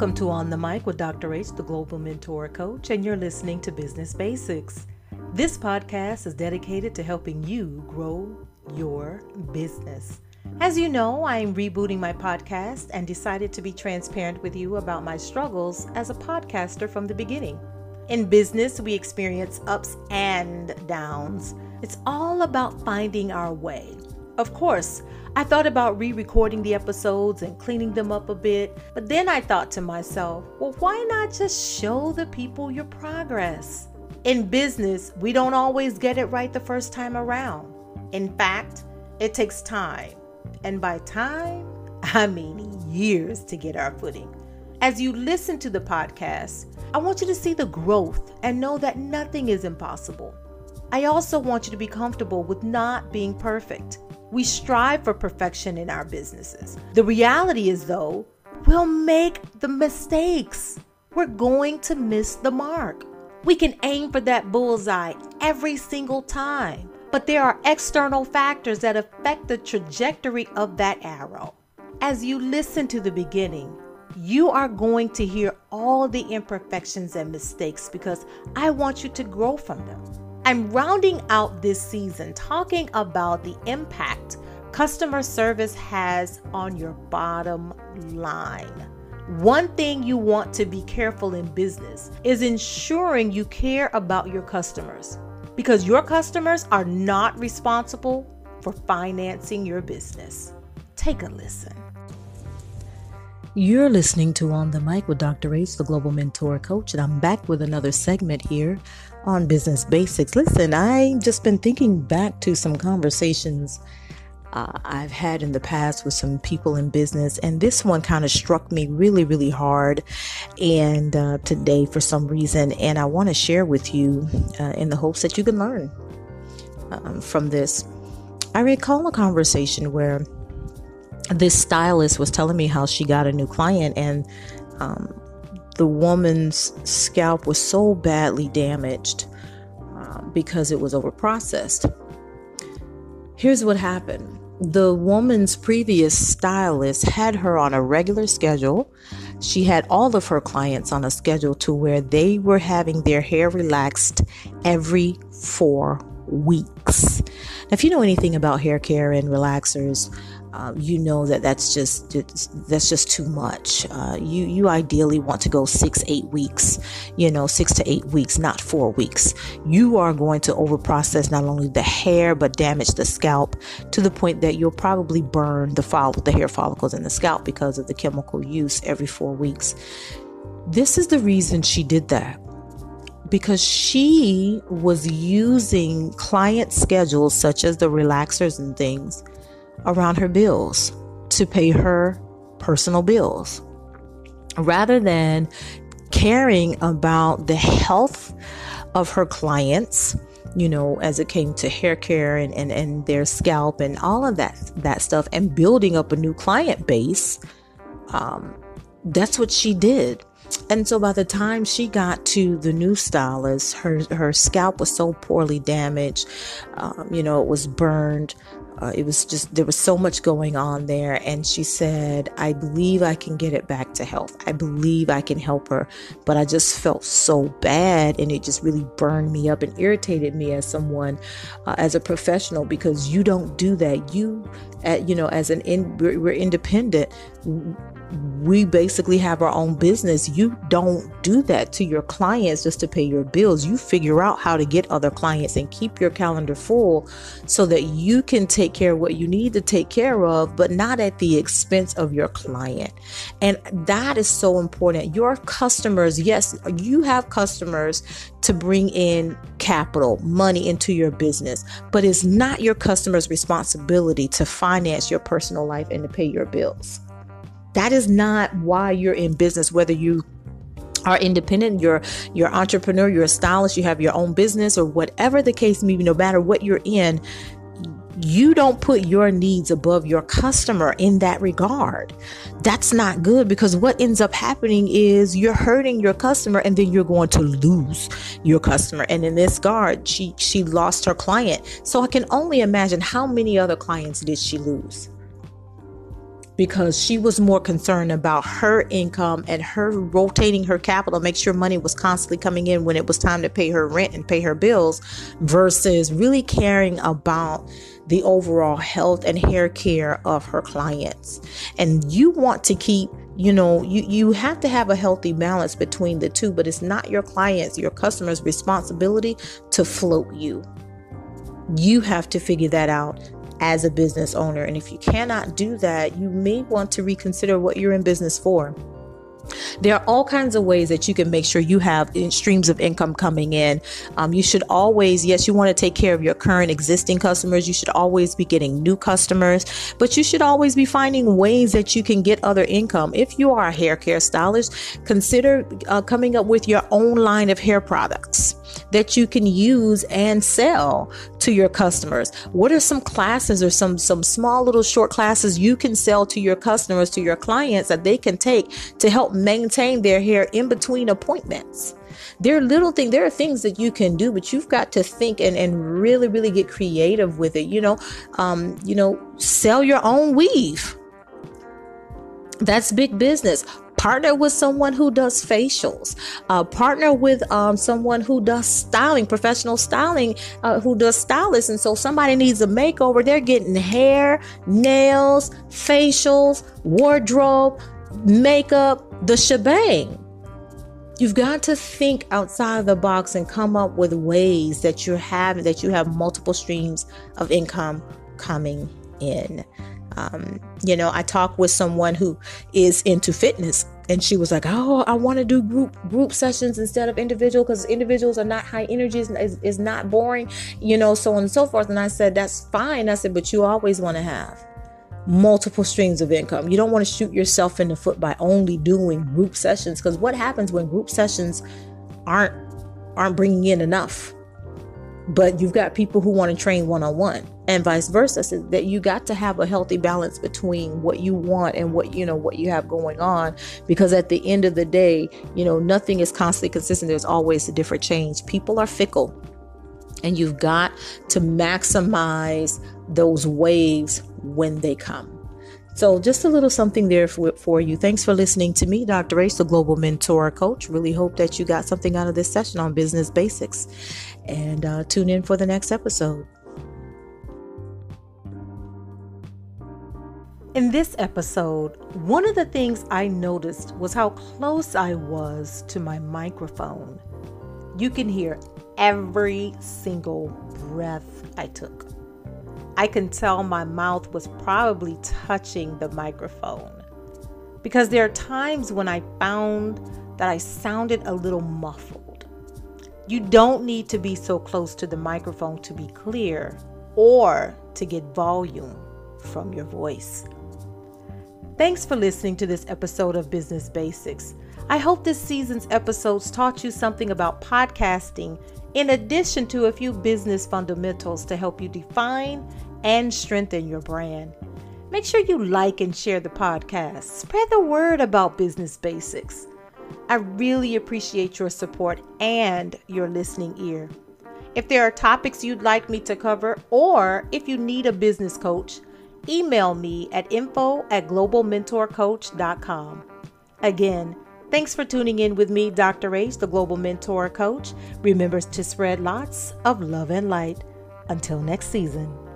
Welcome to On the Mic with Dr. H, the Global Mentor Coach, and you're listening to Business Basics. This podcast is dedicated to helping you grow your business. As you know, I am rebooting my podcast and decided to be transparent with you about my struggles as a podcaster from the beginning. In business, we experience ups and downs. It's all about finding our way. Of course, I thought about re recording the episodes and cleaning them up a bit, but then I thought to myself, well, why not just show the people your progress? In business, we don't always get it right the first time around. In fact, it takes time. And by time, I mean years to get our footing. As you listen to the podcast, I want you to see the growth and know that nothing is impossible. I also want you to be comfortable with not being perfect. We strive for perfection in our businesses. The reality is, though, we'll make the mistakes. We're going to miss the mark. We can aim for that bullseye every single time, but there are external factors that affect the trajectory of that arrow. As you listen to the beginning, you are going to hear all the imperfections and mistakes because I want you to grow from them. I'm rounding out this season talking about the impact customer service has on your bottom line. One thing you want to be careful in business is ensuring you care about your customers because your customers are not responsible for financing your business. Take a listen. You're listening to On the Mic with Dr. H, the Global Mentor Coach, and I'm back with another segment here on Business Basics. Listen, I've just been thinking back to some conversations uh, I've had in the past with some people in business, and this one kind of struck me really, really hard. And uh, today, for some reason, and I want to share with you uh, in the hopes that you can learn um, from this. I recall a conversation where this stylist was telling me how she got a new client and um, the woman's scalp was so badly damaged uh, because it was overprocessed. Here's what happened the woman's previous stylist had her on a regular schedule. She had all of her clients on a schedule to where they were having their hair relaxed every four weeks. Now, if you know anything about hair care and relaxers, um, you know that that's just that's just too much. Uh, you you ideally want to go six eight weeks, you know six to eight weeks, not four weeks. You are going to overprocess not only the hair but damage the scalp to the point that you'll probably burn the follicle, the hair follicles in the scalp because of the chemical use every four weeks. This is the reason she did that because she was using client schedules such as the relaxers and things around her bills to pay her personal bills. Rather than caring about the health of her clients you know as it came to hair care and, and, and their scalp and all of that that stuff and building up a new client base um, that's what she did and so by the time she got to the new stylist her her scalp was so poorly damaged um, you know it was burned uh, it was just, there was so much going on there. And she said, I believe I can get it back to health. I believe I can help her. But I just felt so bad. And it just really burned me up and irritated me as someone, uh, as a professional, because you don't do that. You, uh, you know, as an, in, we're, we're independent we basically have our own business. You don't do that to your clients just to pay your bills. You figure out how to get other clients and keep your calendar full so that you can take care of what you need to take care of, but not at the expense of your client. And that is so important. Your customers, yes, you have customers to bring in capital, money into your business, but it's not your customer's responsibility to finance your personal life and to pay your bills. That is not why you're in business, whether you are independent, you're you're entrepreneur, you're a stylist, you have your own business, or whatever the case may be, no matter what you're in, you don't put your needs above your customer in that regard. That's not good because what ends up happening is you're hurting your customer and then you're going to lose your customer. And in this guard, she she lost her client. So I can only imagine how many other clients did she lose? Because she was more concerned about her income and her rotating her capital, make sure money was constantly coming in when it was time to pay her rent and pay her bills versus really caring about the overall health and hair care of her clients. And you want to keep you know you you have to have a healthy balance between the two but it's not your clients your customers responsibility to float you you have to figure that out as a business owner. And if you cannot do that, you may want to reconsider what you're in business for. There are all kinds of ways that you can make sure you have streams of income coming in. Um, you should always, yes, you want to take care of your current existing customers. You should always be getting new customers, but you should always be finding ways that you can get other income. If you are a hair care stylist, consider uh, coming up with your own line of hair products that you can use and sell to your customers? What are some classes or some some small little short classes you can sell to your customers, to your clients that they can take to help maintain their hair in between appointments? There are little things, there are things that you can do, but you've got to think and, and really, really get creative with it. You know, um, you know, sell your own weave. That's big business partner with someone who does facials uh, partner with um, someone who does styling professional styling uh, who does stylists and so somebody needs a makeover they're getting hair nails facials wardrobe makeup the shebang You've got to think outside of the box and come up with ways that you have that you have multiple streams of income coming in. Um, you know, I talked with someone who is into fitness and she was like, "Oh, I want to do group group sessions instead of individual because individuals are not high energy, is, is not boring, you know, so on and so forth." And I said, "That's fine." I said, "But you always want to have multiple streams of income. You don't want to shoot yourself in the foot by only doing group sessions because what happens when group sessions aren't aren't bringing in enough?" But you've got people who want to train one-on-one and vice versa so that you got to have a healthy balance between what you want and what you know what you have going on because at the end of the day you know nothing is constantly consistent. There's always a different change. People are fickle and you've got to maximize those waves when they come so, just a little something there for, for you. Thanks for listening to me, Dr. H, the Global Mentor Coach. Really hope that you got something out of this session on business basics. And uh, tune in for the next episode. In this episode, one of the things I noticed was how close I was to my microphone. You can hear every single breath I took. I can tell my mouth was probably touching the microphone. Because there are times when I found that I sounded a little muffled. You don't need to be so close to the microphone to be clear or to get volume from your voice. Thanks for listening to this episode of Business Basics. I hope this season's episodes taught you something about podcasting in addition to a few business fundamentals to help you define and strengthen your brand. Make sure you like and share the podcast. Spread the word about business basics. I really appreciate your support and your listening ear. If there are topics you'd like me to cover, or if you need a business coach, email me at info at globalmentorcoach.com. Again, thanks for tuning in with me, Dr. H, the Global Mentor Coach. Remember to spread lots of love and light. Until next season.